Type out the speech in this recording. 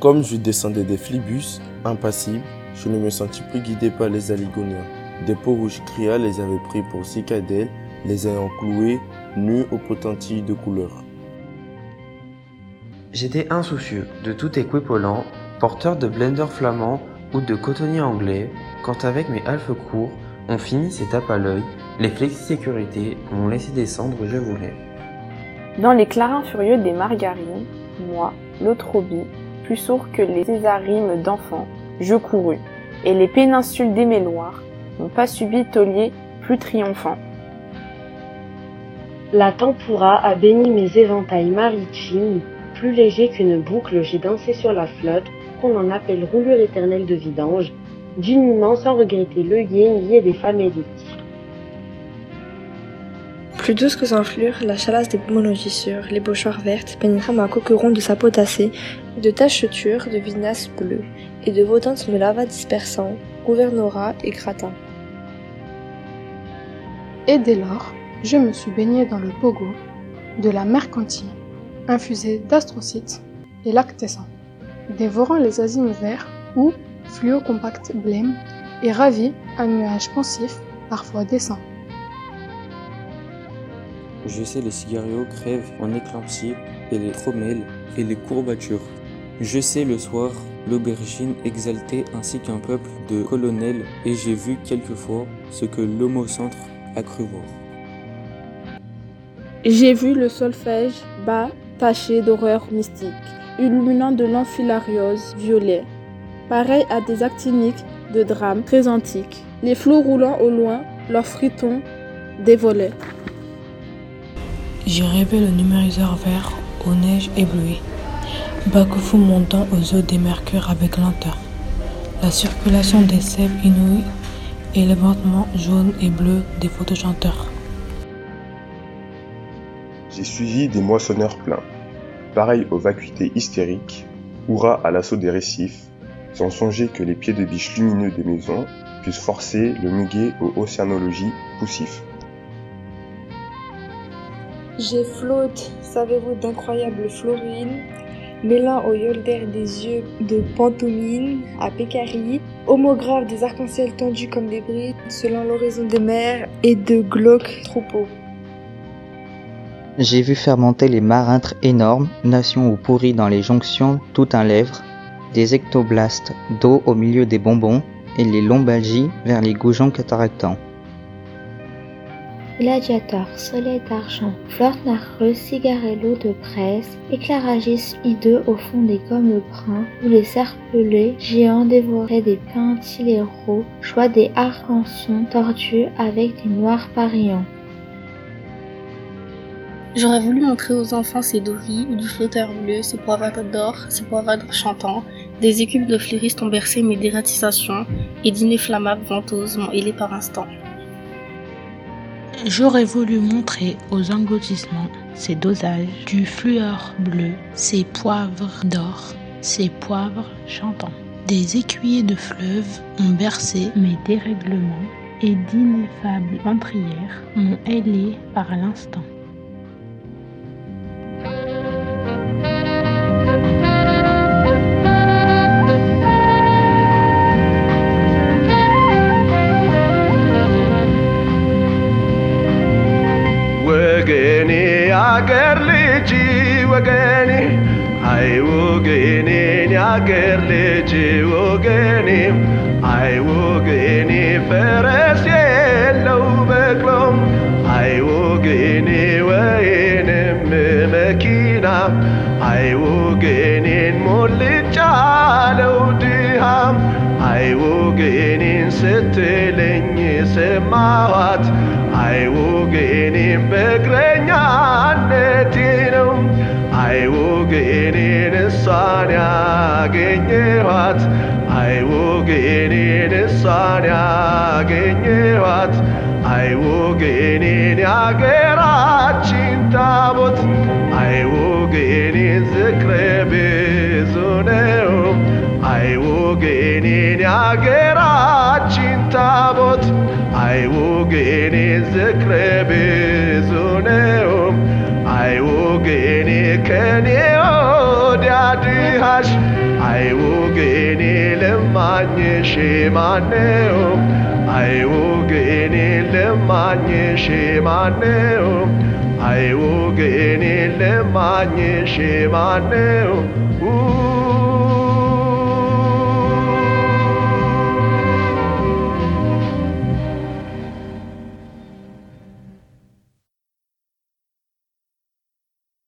Comme je descendais des flibus, impassible, je ne me sentis plus guidé par les aligoniens. Des peaux rouges cria les avaient pris pour cicadelles, les ayant cloués, nus aux potentilles de couleur. J'étais insoucieux de tout équipolant, porteur de blender flamand ou de cotonnier anglais, quand avec mes halfes courts, on finit ses tapes à l'œil, les flexi-sécurité m'ont laissé descendre où je voulais. Dans les clarins furieux des margarines, moi, l'autrobie, plus sourd que les césarimes d'enfants, je courus, et les péninsules des méloirs n'ont pas subi taulier plus triomphant. La tempura a béni mes éventails maritimes, plus légers qu'une boucle j'ai dansé sur la flotte, qu'on en appelle roulure éternelle de vidange, d'uniment sans regretter le yin lié des femmes élites. Plus douce que enflure, la chalasse des monogissures, les pochoirs vertes pénétra ma coqueron de sa potacée, et de tachetures de vinasse bleue, et de vautantes me lava dispersant, gouvernora et gratin. Et dès lors, je me suis baigné dans le pogo de la mercantile, infusée d'astrocytes et lactescents, dévorant les azimes verts ou fluo compact blême et ravi un nuage pensif, parfois décent. Je sais les cigarios crèvent en éclampsie et les tromelles et les courbatures. Je sais le soir l'aubergine exaltée ainsi qu'un peuple de colonels et j'ai vu quelquefois ce que l'homocentre a cru voir. J'ai vu le solfège bas taché d'horreur mystique, illuminant de l'enfilariose violet, pareil à des actiniques de drames très antiques, les flots roulant au loin, leurs fritons dévolaient. J'ai rêvé le numériseur vert aux neiges éblouies, Bakufu montant aux eaux des mercures avec lenteur, la circulation des sèves inouïes et le battement jaune et bleu des photochanteurs. J'ai suivi des moissonneurs pleins, pareils aux vacuités hystériques, hurrah à l'assaut des récifs, sans songer que les pieds de biches lumineux des maisons puissent forcer le muguet aux océanologies poussifs. J'ai flotte, savez-vous, d'incroyables florines, mêlant au yolder des yeux de pantomime à pécari, homographes des arcs-en-ciel tendus comme des brides, selon l'horizon des mers et de glauques troupeaux. J'ai vu fermenter les marâtres énormes, nations ou pourris dans les jonctions tout un lèvre, des ectoblastes d'eau au milieu des bonbons et les lombalgies vers les goujons cataractants. Gladiator, soleil d'argent, fleur narreux, cigarello de presse, éclairagisme hideux au fond des gommes bruns, où les serpelets géants dévoraient des pintiléraux, choix des arcansons tordus avec des noirs parillants. J'aurais voulu montrer aux enfants ces douris ou du flotteur bleu, ces poivades d'or, ces poivades chantants. Des écupes de fleuristes ont bercé mes dératisations et d'inefflammables ventoses m'ont ailé par instant. J'aurais voulu montrer aux engloutissements ces dosages du fluor bleu, ces poivres d'or, ces poivres chantants. Des écuyers de fleuve ont bercé mes dérèglements et d'ineffables ventrières m'ont ailé par l'instant. ያገር ልጅ ወገኔ አይ ወገኔ ፈረስ የለው በቅሎም አይ ወገኔ ወይንም መኪና አይ ወገኔን ሞልጫለው ድሃም አይ ወገኔን ስትለኝ ሰማኋት አይ ወገኔን በእግረኛነቴ እሷን ያገኘኋት አይውግኔን እሷን ያገኘኋት አይውግኔን ያገራችን ታቦት አይውግኔን ዝክረ ብዙ ነው አይውግኔን ያገራችን ታቦት አይውግኔን ዝክረ ብዙ ማግኘሽ ማነው? አይውግ እኔ ለማግኘሽ ማነው? አይውግ እኔ ለማግኘሽ ማነው?